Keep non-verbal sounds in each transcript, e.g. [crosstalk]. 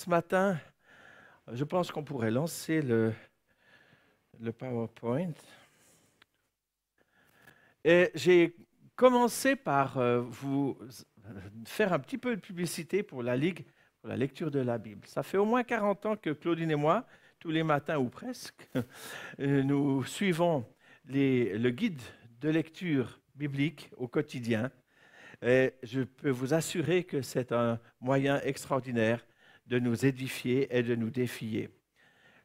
ce matin, je pense qu'on pourrait lancer le, PowerPoint. Et j'ai commencé par euh, vous faire un petit peu de publicité pour la Ligue pour la lecture de la Bible. Ça fait au moins 40 ans que Claudine et moi, tous les matins ou presque, [laughs] euh, nous suivons le guide de lecture biblique au quotidien. Et je peux vous assurer que c'est un moyen extraordinaire de nous édifier et de nous défier.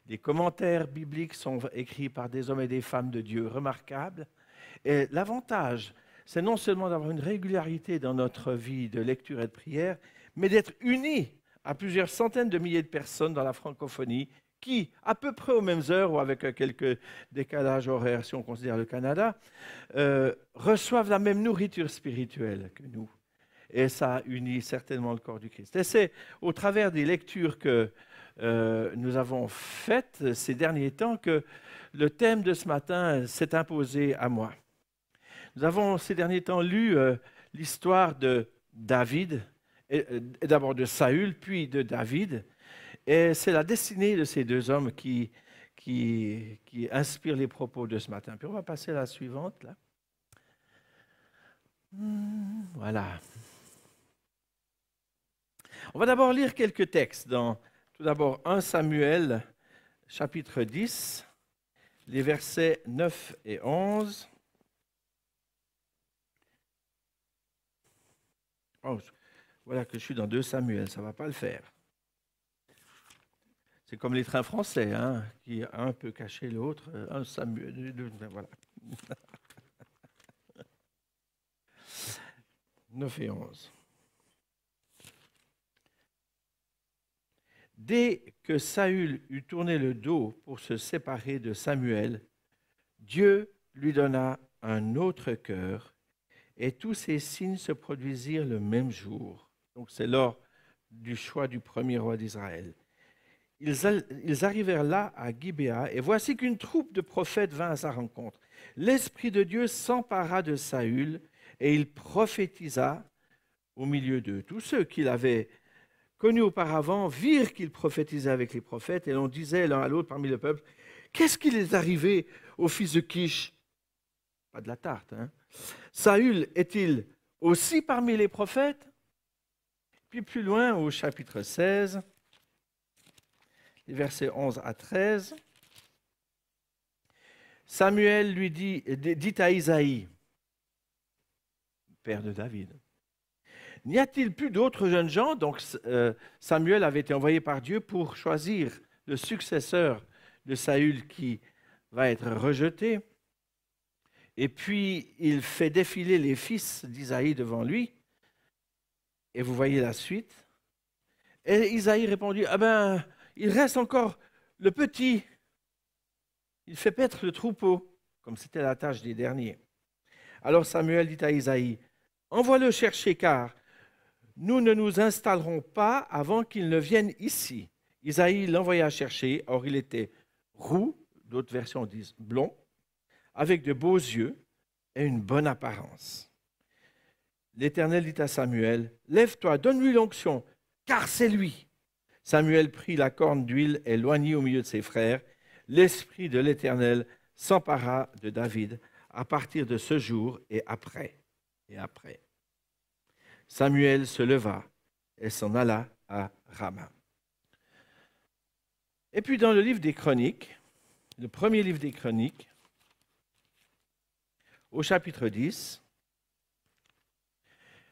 Les commentaires bibliques sont écrits par des hommes et des femmes de Dieu remarquables. Et l'avantage, c'est non seulement d'avoir une régularité dans notre vie de lecture et de prière, mais d'être unis à plusieurs centaines de milliers de personnes dans la francophonie qui, à peu près aux mêmes heures ou avec quelques décalages horaires si on considère le Canada, euh, reçoivent la même nourriture spirituelle que nous. Et ça unit certainement le corps du Christ. Et c'est au travers des lectures que euh, nous avons faites ces derniers temps que le thème de ce matin s'est imposé à moi. Nous avons ces derniers temps lu euh, l'histoire de David, et d'abord de Saül, puis de David. Et c'est la destinée de ces deux hommes qui, qui, qui inspire les propos de ce matin. Puis on va passer à la suivante. Là. Hmm, voilà. On va d'abord lire quelques textes dans tout d'abord 1 Samuel chapitre 10, les versets 9 et 11. Oh, voilà que je suis dans 2 Samuel, ça ne va pas le faire. C'est comme les trains français, hein, qui un peu caché l'autre. Un Samuel, voilà. [laughs] 9 et 11. Dès que Saül eut tourné le dos pour se séparer de Samuel, Dieu lui donna un autre cœur, et tous ces signes se produisirent le même jour. Donc c'est lors du choix du premier roi d'Israël. Ils, arrivèrent là à Gibéa, et voici qu'une troupe de prophètes vint à sa rencontre. L'Esprit de Dieu s'empara de Saül, et il prophétisa au milieu d'eux. Tous ceux qu'il avait connus auparavant virent qu'il prophétisait avec les prophètes, et l'on disait l'un à l'autre parmi le peuple, Qu'est-ce qui est arrivé au fils de Kish? Pas de la tarte, hein Saül est-il aussi parmi les prophètes? Puis plus loin, au chapitre 16, les versets 11 à 13, Samuel lui dit, dit à Isaïe, père de David, N'y a-t-il plus d'autres jeunes gens? Donc euh, Samuel avait été envoyé par Dieu pour choisir le successeur de Saül qui va être rejeté. Et puis il fait défiler les fils d'Isaïe devant lui. Et vous voyez la suite. Et Isaïe répondit, ah ben, il reste encore le petit. Il fait paître le troupeau, comme c'était la tâche des derniers. Alors Samuel dit à Isaïe, envoie-le chercher car nous ne nous installerons pas avant qu'il ne vienne ici. Isaïe l'envoya chercher, or il était roux, d'autres versions disent blond, avec de beaux yeux et une bonne apparence. L'Éternel dit à Samuel, Lève-toi, donne-lui l'onction, car c'est lui. Samuel prit la corne d'huile et loignit au milieu de ses frères. L'Esprit de l'Éternel s'empara de David à partir de ce jour et après. Et après. Samuel se leva et s'en alla à Rama. Et puis dans le livre des Chroniques, le premier livre des Chroniques, au chapitre 10,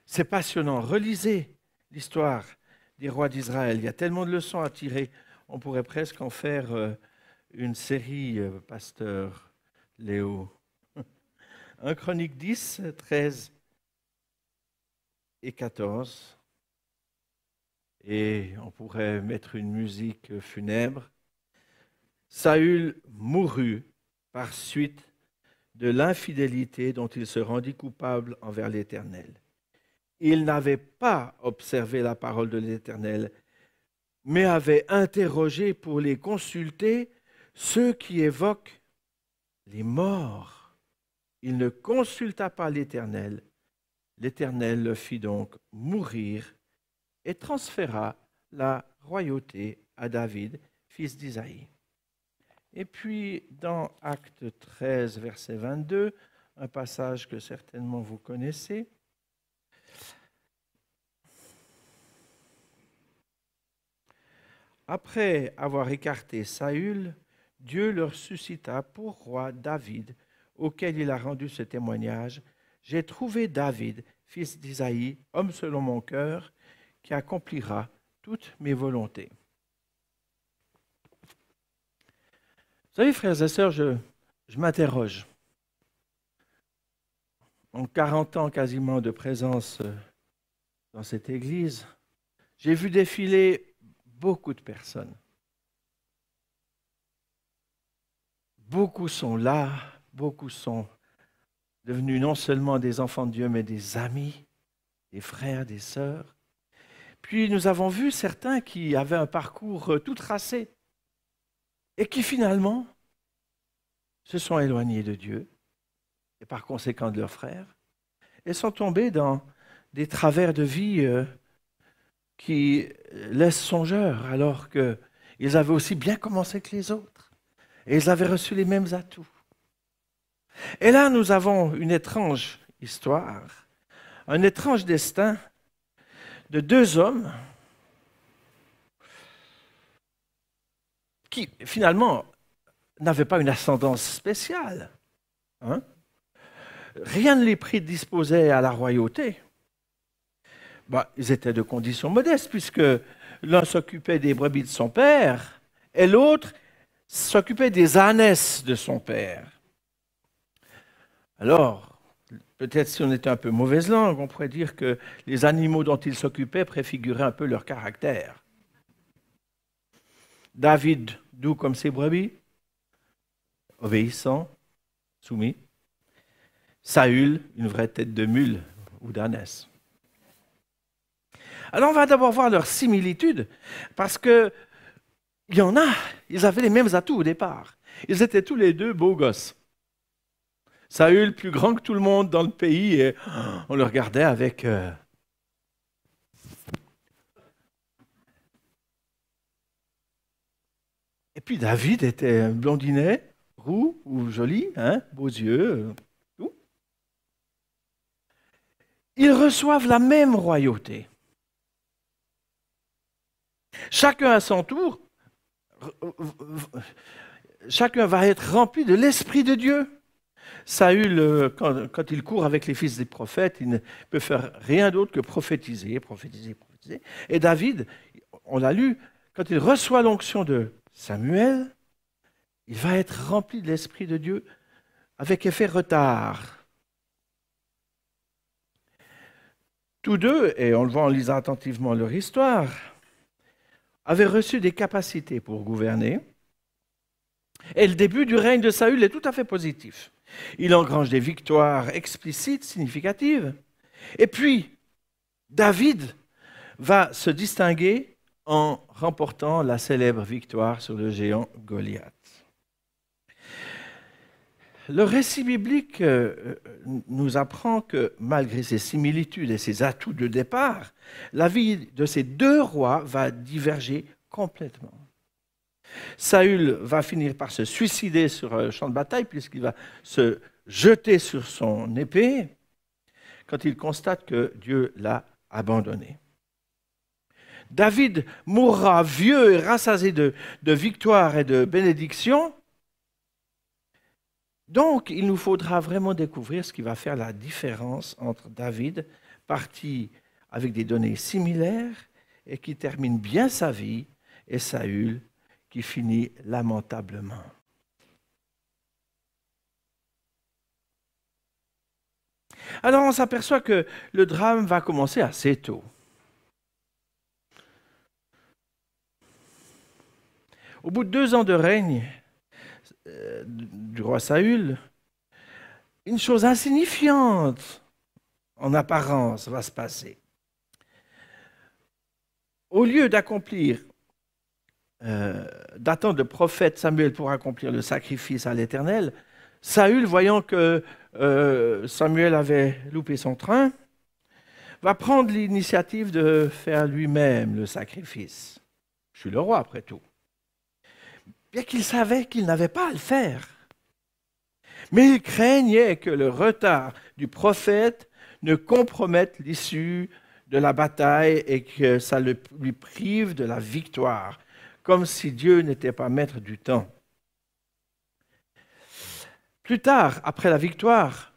c'est passionnant. Relisez l'histoire des rois d'Israël. Il y a tellement de leçons à tirer. On pourrait presque en faire euh, une série, euh, pasteur Léo. [laughs] 1 Chronique 10, 13 et 14. Et on pourrait mettre une musique funèbre. Saül mourut par suite de l'infidélité dont il se rendit coupable envers l'Éternel. Il n'avait pas observé la parole de l'Éternel, mais avait interrogé pour les consulter ceux qui évoquent les morts. Il ne consulta pas l'Éternel, L'Éternel le fit donc mourir et transféra la royauté à David, fils d'Isaïe. Et puis, dans Acte 13, verset 22, un passage que certainement vous connaissez, Après avoir écarté Saül, Dieu leur suscita pour roi David, auquel il a rendu ce témoignage. J'ai trouvé David, fils d'Isaïe, homme selon mon cœur, qui accomplira toutes mes volontés. Vous savez, frères et sœurs, je, je m'interroge. En 40 ans quasiment de présence euh, dans cette église, j'ai vu défiler beaucoup de personnes. Beaucoup sont là, beaucoup sont devenus non seulement des enfants de Dieu, mais des amis, des frères, des sœurs. Puis nous avons vu certains qui avaient un parcours euh, tout tracé et qui finalement se sont éloignés de Dieu et par conséquent de leurs frères et sont tombés dans des travers de vie euh, qui laissent songeurs alors qu'ils avaient aussi bien commencé que les autres et ils avaient reçu les mêmes atouts. Et là, nous avons une étrange histoire, un étrange destin de deux hommes qui finalement n'avaient pas une ascendance spéciale. Hein. Rien ne les prédisposait à la royauté. Bah, ils étaient de conditions modestes, puisque l'un s'occupait des brebis de son père et l'autre s'occupait des ânesses de son père. Alors, peut-être si on était un peu mauvaise langue, on pourrait dire que les animaux dont ils s'occupaient préfiguraient un peu leur caractère. David, doux comme ses brebis, obéissant, soumis. Saül, une vraie tête de mule ou d'ânesse. Alors on va d'abord voir leur similitude, parce que il y en a, ils avaient les mêmes atouts au départ. Ils étaient tous les deux beaux gosses. Saül, plus grand que tout le monde dans le pays, et on le regardait avec... Euh, et puis David était blondinet, roux ou joli, hein, beaux yeux, tout. Ils reçoivent la même royauté. Chacun à son tour, chacun va être rempli de l'Esprit de Dieu. Saül, quand, quand, il court avec les fils des prophètes, il ne peut faire rien d'autre que prophétiser, prophétiser, prophétiser. Et David, on l'a lu, quand il reçoit l'onction de Samuel, il va être rempli de l'Esprit de Dieu avec effet retard. Tous deux, et on le voit en lisant attentivement leur histoire, avaient reçu des capacités pour gouverner. Et le début du règne de Saül est tout à fait positif. Il engrange des victoires explicites, significatives. Et puis, David va se distinguer en remportant la célèbre victoire sur le géant Goliath. Le récit biblique euh, nous apprend que malgré ses similitudes et ses atouts de départ, la vie de ces deux rois va diverger complètement. Saül va finir par se suicider sur le champ de bataille puisqu'il va se jeter sur son épée quand il constate que Dieu l'a abandonné. David mourra vieux et rassasié de, de victoires et de bénédictions donc, il nous faudra vraiment découvrir ce qui va faire la différence entre David, parti avec des données similaires et qui termine bien sa vie, et Saül, qui finit lamentablement. Alors on s'aperçoit que le drame va commencer assez tôt. Au bout de deux ans de règne, euh, du roi Saül, une chose insignifiante en apparence va se passer. Au lieu d'accomplir, euh, d'attendre le prophète Samuel pour accomplir le sacrifice à l'Éternel, Saül, voyant que euh, Samuel avait loupé son train, va prendre l'initiative de faire lui-même le sacrifice. Je suis le roi, après tout. Bien qu'il savait qu'il n'avait pas à le faire. Mais il craignait que le retard du prophète ne compromette l'issue de la bataille et que ça lui prive de la victoire, comme si Dieu n'était pas maître du temps. Plus tard, après la victoire,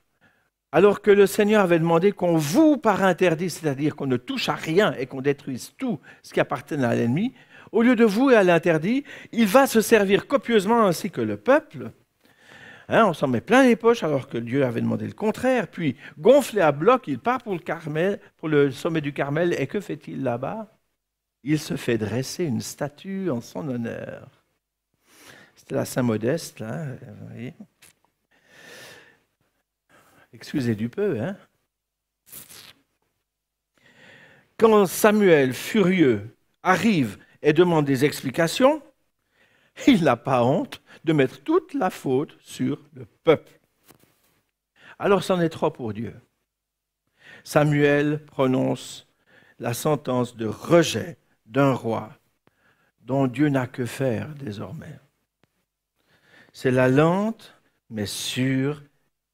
alors que le Seigneur avait demandé qu'on vous par interdit, c'est-à-dire qu'on ne touche à rien et qu'on détruise tout ce qui appartient à l'ennemi, au lieu de vouer à l'interdit, il va se servir copieusement ainsi que le peuple. Hein, on s'en met plein les poches alors que Dieu avait demandé le contraire. Puis, gonflé à bloc, il part pour le, Carmel, pour le sommet du Carmel. Et que fait-il là-bas? Il se fait dresser une statue en son honneur. C'était la Saint-Modeste, là. Excusez du peu, hein Quand Samuel, furieux, arrive et demande des explications, il n'a pas honte de mettre toute la faute sur le peuple. Alors c'en est trop pour Dieu. Samuel prononce la sentence de rejet d'un roi dont Dieu n'a que faire désormais. C'est la lente mais sûre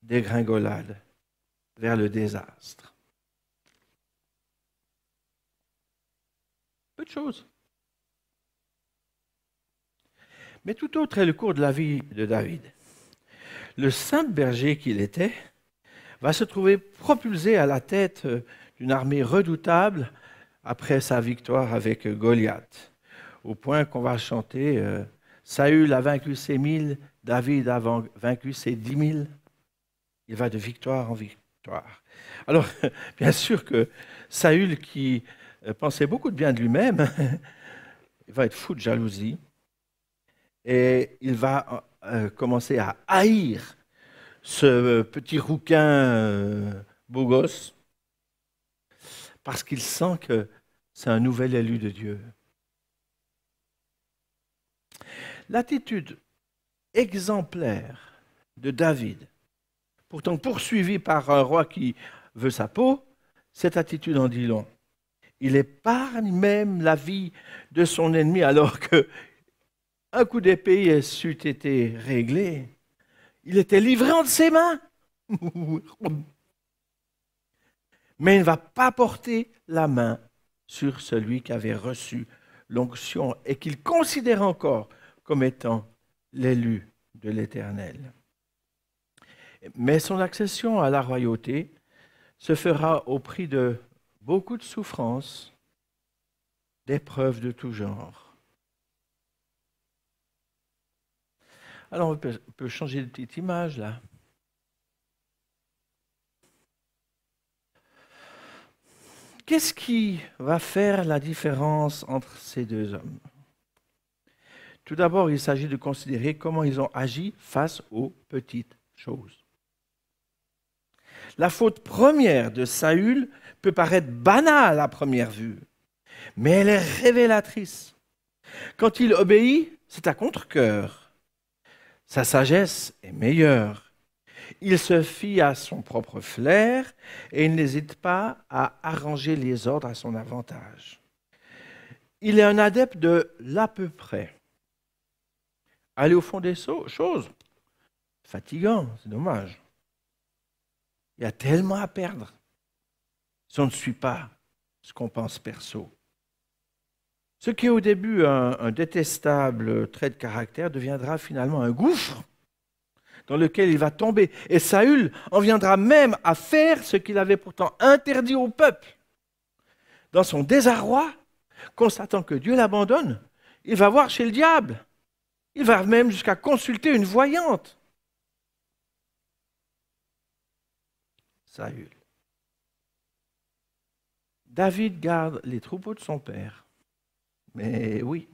dégringolade vers le désastre. Peu de choses. Mais tout autre est le cours de la vie de David. Le saint berger qu'il était va se trouver propulsé à la tête d'une armée redoutable après sa victoire avec Goliath, au point qu'on va chanter euh, Saül a vaincu ses mille, David a vaincu ses dix mille. Il va de victoire en victoire. Alors, [laughs] bien sûr que Saül, qui euh, pensait beaucoup de bien de lui-même, [laughs] va être fou de jalousie et il va euh, commencer à haïr ce petit rouquin euh, beau gosse parce qu'il sent que c'est un nouvel élu de Dieu. L'attitude exemplaire de David pourtant poursuivi par un roi qui veut sa peau, cette attitude en dit long. Il épargne même la vie de son ennemi alors que un coup d'épée c'eût été réglé. Il était livré entre ses mains. Mais il ne va pas porter la main sur celui qui avait reçu l'onction et qu'il considère encore comme étant l'élu de l'Éternel. Mais son accession à la royauté se fera au prix de beaucoup de souffrances, d'épreuves de tout genre. Alors on peut, changer de petite image là. Qu'est-ce qui va faire la différence entre ces deux hommes? Tout d'abord, il s'agit de considérer comment ils ont agi face aux petites choses. La faute première de Saül peut paraître banale à première vue, mais elle est révélatrice. Quand il obéit, c'est à contre-coeur. Sa sagesse est meilleure. Il se fie à son propre flair et il n'hésite pas à arranger les ordres à son avantage. Il est un adepte de l'à peu près. Aller au fond des choses, fatigant, c'est dommage. Il y a tellement à perdre si on ne suit pas ce qu'on pense perso. Ce qui est au début un, détestable trait de caractère deviendra finalement un gouffre dans lequel il va tomber. Et Saül en viendra même à faire ce qu'il avait pourtant interdit au peuple. Dans son désarroi, constatant que Dieu l'abandonne, il va voir chez le diable. Il va même jusqu'à consulter une voyante. Saül. David garde les troupeaux de son père. Mais oui.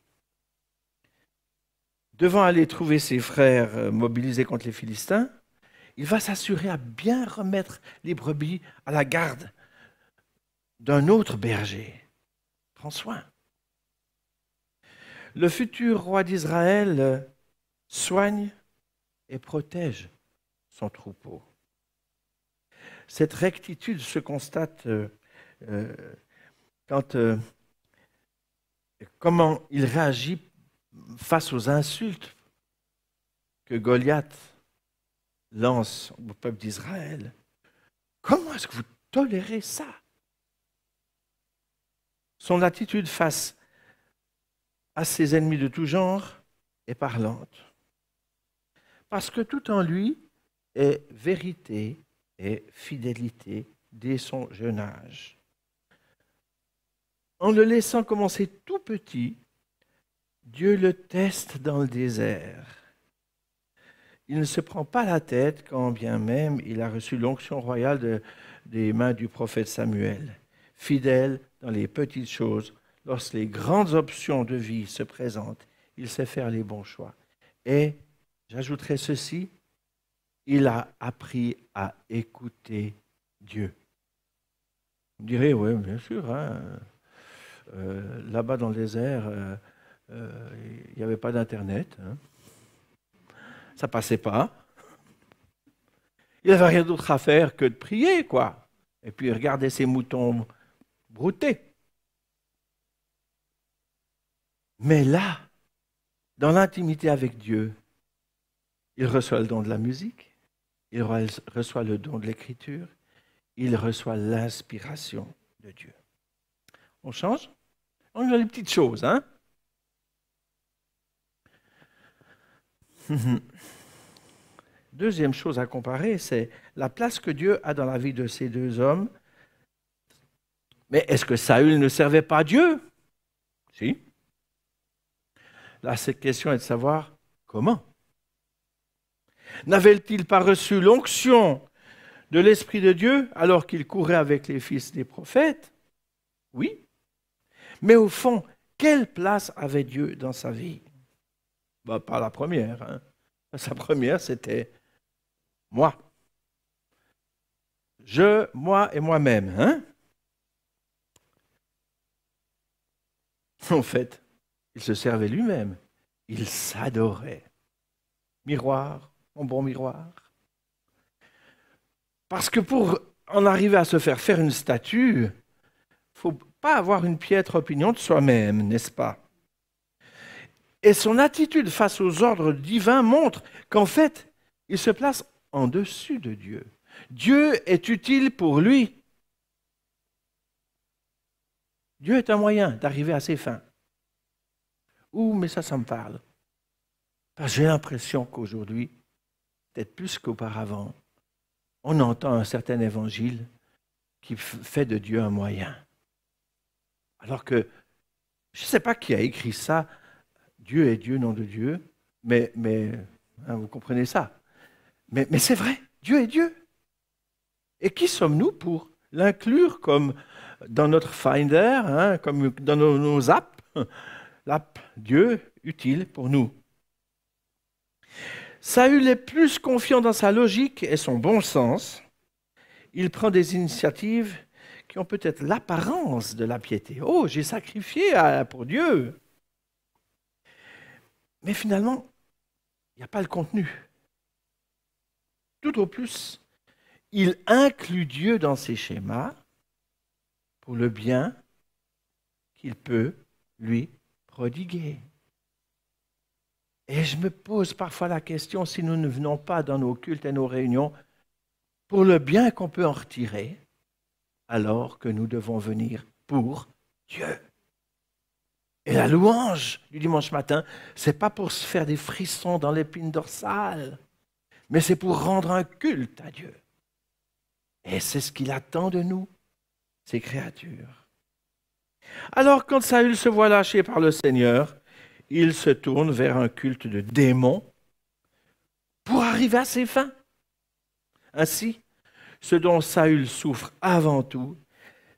Devant aller trouver ses frères euh, mobilisés contre les Philistins, il va s'assurer à bien remettre les brebis à la garde d'un autre berger. Prends soin. Le futur roi d'Israël euh, soigne et protège son troupeau. Cette rectitude se constate euh, quand comment il réagit face aux insultes que Goliath lance au peuple d'Israël. Comment est-ce que vous tolérez ça? Son attitude face à ses ennemis de tout genre est parlante. Parce que tout en lui est vérité et fidélité dès son jeune âge. En le laissant commencer tout petit, Dieu le teste dans le désert. Il ne se prend pas la tête quand bien même il a reçu l'onction royale des mains du prophète Samuel. Fidèle dans les petites choses, lorsque les grandes options de vie se présentent, il sait faire les bons choix. Et j'ajouterai ceci, il a appris à écouter Dieu. Vous me direz, oui, bien sûr, hein. euh, là-bas dans le désert, euh, euh, il n'y avait pas d'Internet. Hein. Ça passait pas. Il n'avait rien d'autre à faire que de prier, quoi. Et puis regarder ses moutons brouter. Mais là, dans l'intimité avec Dieu, il reçoit le don de la musique, il reçoit le don de l'écriture, il reçoit l'inspiration de Dieu. On change? On a les petites choses, hein? Deuxième chose à comparer, c'est la place que Dieu a dans la vie de ces deux hommes. Mais est-ce que Saül ne servait pas Dieu? Si. Là, cette question est de savoir comment. N'avait-il pas reçu l'onction de l'Esprit de Dieu alors qu'il courait avec les fils des prophètes? Oui. Mais au fond, quelle place avait Dieu dans sa vie? Bah, Pas la première. Hein. Sa première, c'était moi. Je, moi et moi-même. Hein en fait, il se servait lui-même. Il s'adorait. Miroir, mon bon miroir. Parce que pour en arriver à se faire faire une statue, il ne faut pas avoir une piètre opinion de soi-même, n'est-ce pas? Et son attitude face aux ordres divins montre qu'en fait, il se place en dessus de Dieu. Dieu est utile pour lui. Dieu est un moyen d'arriver à ses fins. Ouh, mais ça, ça me parle. Parce que j'ai l'impression qu'aujourd'hui, peut-être plus qu'auparavant, on entend un certain évangile qui fait de Dieu un moyen. Alors que je ne sais pas qui a écrit ça, Dieu est Dieu, nom de Dieu, mais, hein, vous comprenez ça. Mais, c'est vrai, Dieu est Dieu. Et qui sommes-nous pour l'inclure comme dans notre Finder, hein, comme dans nos apps [laughs] l'app Dieu utile pour nous? Saül est plus confiant dans sa logique et son bon sens. Il prend des initiatives qui ont peut-être l'apparence de la piété. Oh, j'ai sacrifié pour Dieu. Mais finalement, il n'y a pas le contenu. Tout au plus, il inclut Dieu dans ses schémas pour le bien qu'il peut lui prodiguer. Et je me pose parfois la question si nous ne venons pas dans nos cultes et nos réunions pour le bien qu'on peut en retirer, alors que nous devons venir pour Dieu. Et la louange du dimanche matin, c'est pas pour se faire des frissons dans l'épine dorsale, mais c'est pour rendre un culte à Dieu. Et c'est ce qu'il attend de nous, ces créatures. Alors quand Saül se voit lâché par le Seigneur, il se tourne vers un culte de démons pour arriver à ses fins. Ainsi, ce dont Saül souffre avant tout,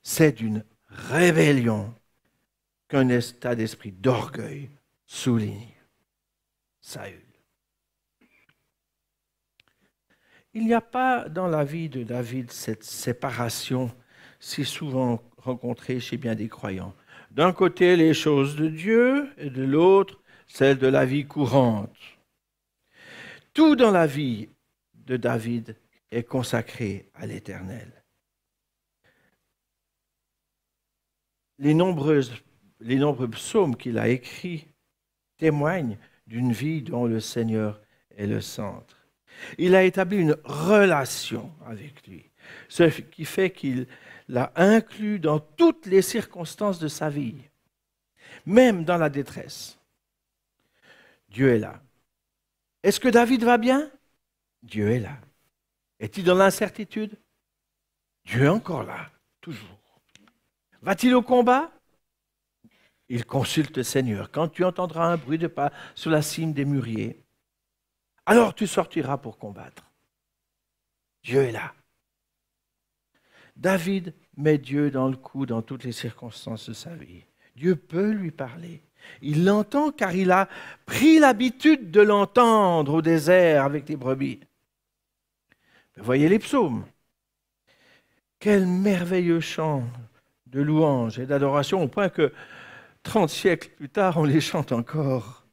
c'est d'une rébellion qu'un état d'esprit d'orgueil souligne. Saül. Il n'y a pas dans la vie de David cette séparation si souvent rencontrée chez bien des croyants. D'un côté, les choses de Dieu et de l'autre, celles de la vie courante. Tout dans la vie de David est consacré à l'Éternel. Les nombreuses les nombreux psaumes qu'il a écrits témoignent d'une vie dont le Seigneur est le centre. Il a établi une relation avec lui, ce qui fait qu'il l'a inclus dans toutes les circonstances de sa vie, même dans la détresse. Dieu est là. Est-ce que David va bien? Dieu est là. Est-il dans l'incertitude? Dieu est encore là, toujours. Va-t-il au combat? Il consulte le Seigneur. Quand tu entendras un bruit de pas sur la cime des mûriers, alors tu sortiras pour combattre. Dieu est là. David met Dieu dans le coup dans toutes les circonstances de sa vie. Dieu peut lui parler. Il l'entend car il a pris l'habitude de l'entendre au désert avec les brebis. Voyez les psaumes. Quel merveilleux chant de louange et d'adoration au point que 30 siècles plus tard, on les chante encore.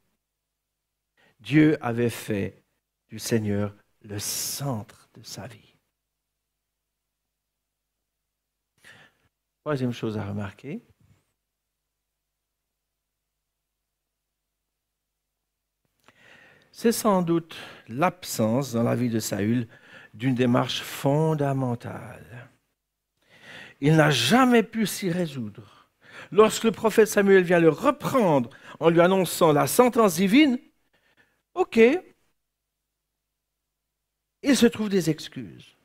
Dieu avait fait du Seigneur le centre de sa vie. Troisième chose à remarquer. C'est sans doute l'absence dans la vie de Saül d'une démarche fondamentale. Il n'a jamais pu s'y résoudre. Lorsque le prophète Samuel vient le reprendre en lui annonçant la sentence divine, ok, il se trouve des excuses.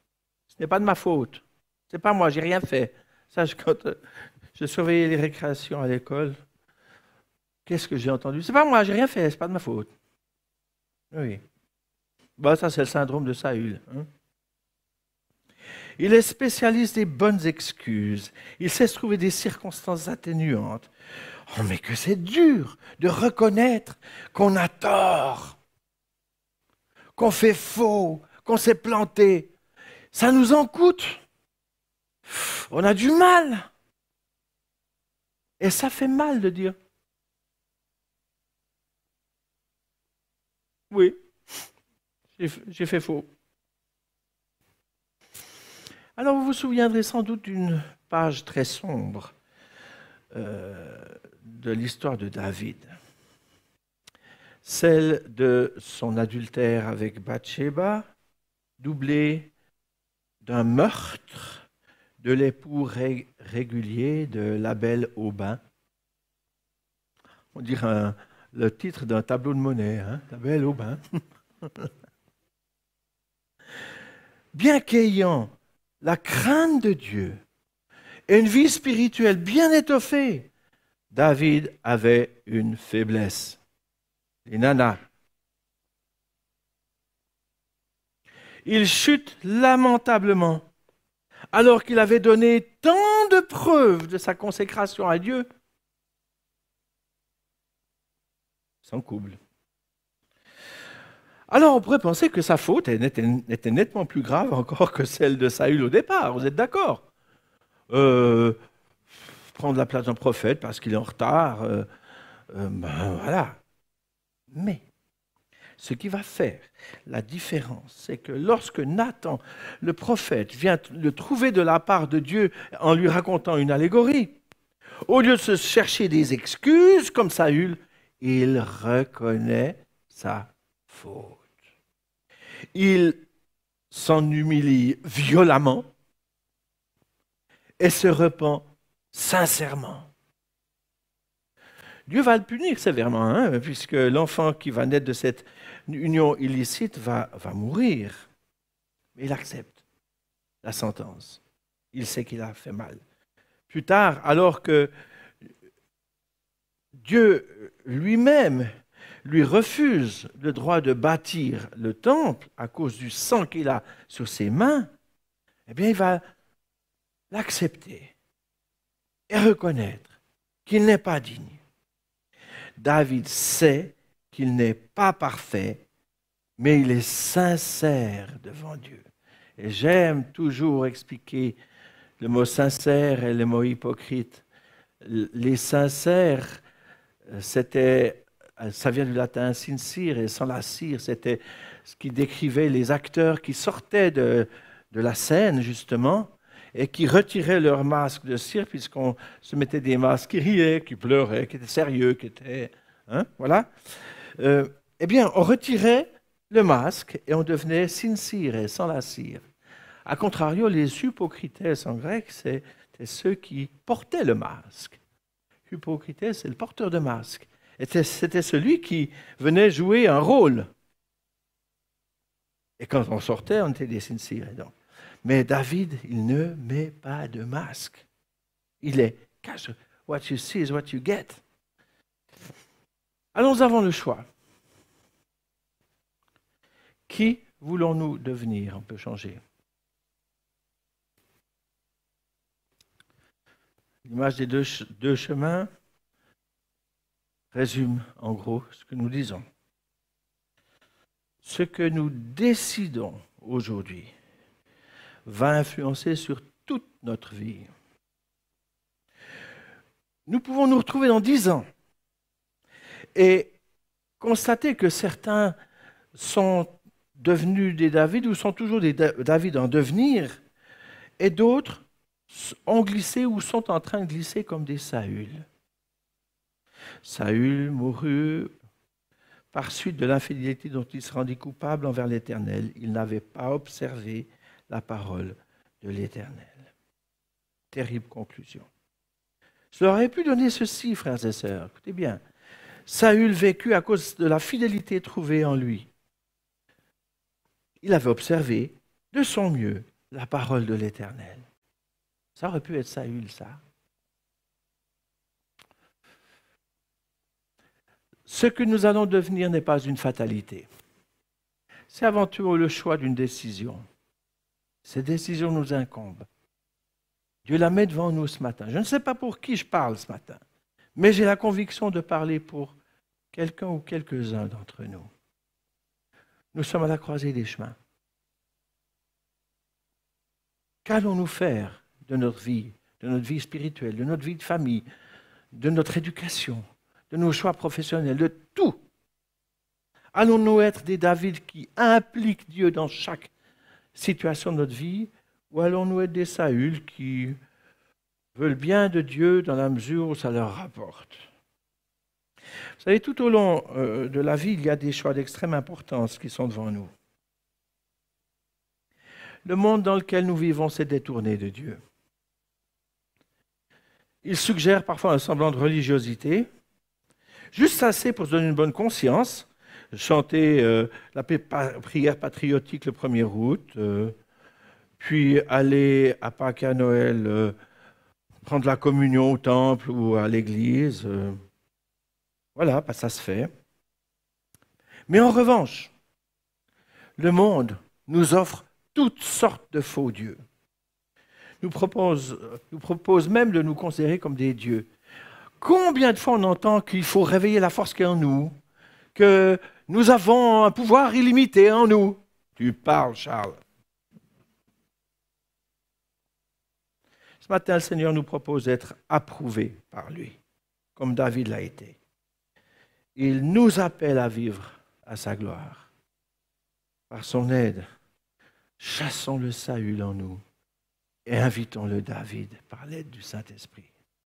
Ce n'est pas de ma faute. Ce n'est pas moi, j'ai rien fait. Ça, quand euh, je surveillais les récréations à l'école, qu'est-ce que j'ai entendu? C'est pas moi, j'ai rien fait, c'est pas de ma faute. Oui. Bah, ça, c'est le syndrome de Saül. Hein. Il est spécialiste des bonnes excuses. Il sait se trouver des circonstances atténuantes. Oh, mais que c'est dur de reconnaître qu'on a tort, qu'on fait faux, qu'on s'est planté. Ça nous en coûte. On a du mal. Et ça fait mal de dire. Oui, j'ai fait faux. Alors vous vous souviendrez sans doute d'une page très sombre euh, de l'histoire de David, celle de son adultère avec Bathsheba, doublée d'un meurtre de l'époux régulier de la belle Aubin. On dirait le titre d'un tableau de monnaie, hein, la belle Aubin. [laughs] Bien qu'ayant la crainte de Dieu et une vie spirituelle bien étoffée, David avait une faiblesse. Les nanas. Il chute lamentablement alors qu'il avait donné tant de preuves de sa consécration à Dieu. Sans couple. Alors on pourrait penser que sa faute était, nettement plus grave encore que celle de Saül au départ, vous êtes d'accord? Euh, Prendre la place d'un prophète parce qu'il est en retard, euh, euh, ben voilà. Mais ce qui va faire la différence, c'est que lorsque Nathan, le prophète, vient le trouver de la part de Dieu en lui racontant une allégorie, au lieu de se chercher des excuses comme Saül, il reconnaît sa faute il s'en humilie violemment et se repent sincèrement. Dieu va le punir sévèrement, hein, puisque l'enfant qui va naître de cette union illicite va, va mourir. Mais il accepte la sentence. Il sait qu'il a fait mal. Plus tard, alors que Dieu lui-même lui refuse le droit de bâtir le temple à cause du sang qu'il a sur ses mains, eh bien, il va l'accepter et reconnaître qu'il n'est pas digne. David sait qu'il n'est pas parfait, mais il est sincère devant Dieu. Et j'aime toujours expliquer le mot sincère et le mot hypocrite. Les sincères, euh, c'était ça vient du latin sincere et sans la cire, c'était ce qui décrivait les acteurs qui sortaient de, la scène, justement, et qui retiraient leur masque de cire, puisqu'on se mettait des masques qui riaient, qui pleuraient, qui étaient sérieux, qui étaient. Hein, voilà. Euh, eh bien, on retirait le masque et on devenait sincere, sans la cire. A contrario, les hypocrites en grec, c'est ceux qui portaient le masque. Hypocrite, c'est le porteur de masque. C'était celui qui venait jouer un rôle. Et quand on sortait, on était des sincères. Mais David, il ne met pas de masque. Il est cache. What you see is what you get. Alors nous avons le choix. Qui voulons-nous devenir? On peut changer. L'image des deux, deux chemins résume en gros ce que nous disons. Ce que nous décidons aujourd'hui va influencer sur toute notre vie. Nous pouvons nous retrouver dans dix ans et constater que certains sont devenus des David ou sont toujours des David en devenir, et d'autres ont glissé ou sont en train de glisser comme des Saül. Saül mourut par suite de l'infidélité dont il se rendit coupable envers l'Éternel. Il n'avait pas observé la parole de l'Éternel. Terrible conclusion. Je leur aurais pu donner ceci, frères et sœurs. Écoutez bien. Saül vécut à cause de la fidélité trouvée en lui. Il avait observé de son mieux la parole de l'Éternel. Ça aurait pu être Saül, ça. Ce que nous allons devenir n'est pas une fatalité. C'est avant tout le choix d'une décision. Cette décision nous incombe. Dieu la met devant nous ce matin. Je ne sais pas pour qui je parle ce matin, mais j'ai la conviction de parler pour quelqu'un ou quelques-uns d'entre nous. Nous sommes à la croisée des chemins. Qu'allons-nous faire de notre vie, de notre vie spirituelle, de notre vie de famille, de notre éducation, de nos choix professionnels, de tout. Allons-nous être des David qui impliquent Dieu dans chaque situation de notre vie ou allons-nous être des Saül qui veulent bien de Dieu dans la mesure où ça leur rapporte? Vous savez, tout au long euh, de la vie, il y a des choix d'extrême importance qui sont devant nous. Le monde dans lequel nous vivons s'est détourné de Dieu. Il suggère parfois un semblant de religiosité, juste assez pour se donner une bonne conscience, chanter euh, la prière patriotique le 1er août, euh, puis aller à Pâques à Noël euh, prendre la communion au temple ou à l'église. voilà, bah, ça se fait. Mais en revanche, le monde nous offre toutes sortes de faux dieux. Nous nous propose même de nous considérer comme des dieux. Combien de fois on entend qu'il faut réveiller la force qui est en nous, que nous avons un pouvoir illimité en nous Tu parles, Charles. Ce matin, le Seigneur nous propose d'être approuvés par lui, comme David l'a été. Il nous appelle à vivre à sa gloire. Par son aide, chassons le Saül en nous et invitons le David par l'aide du Saint-Esprit.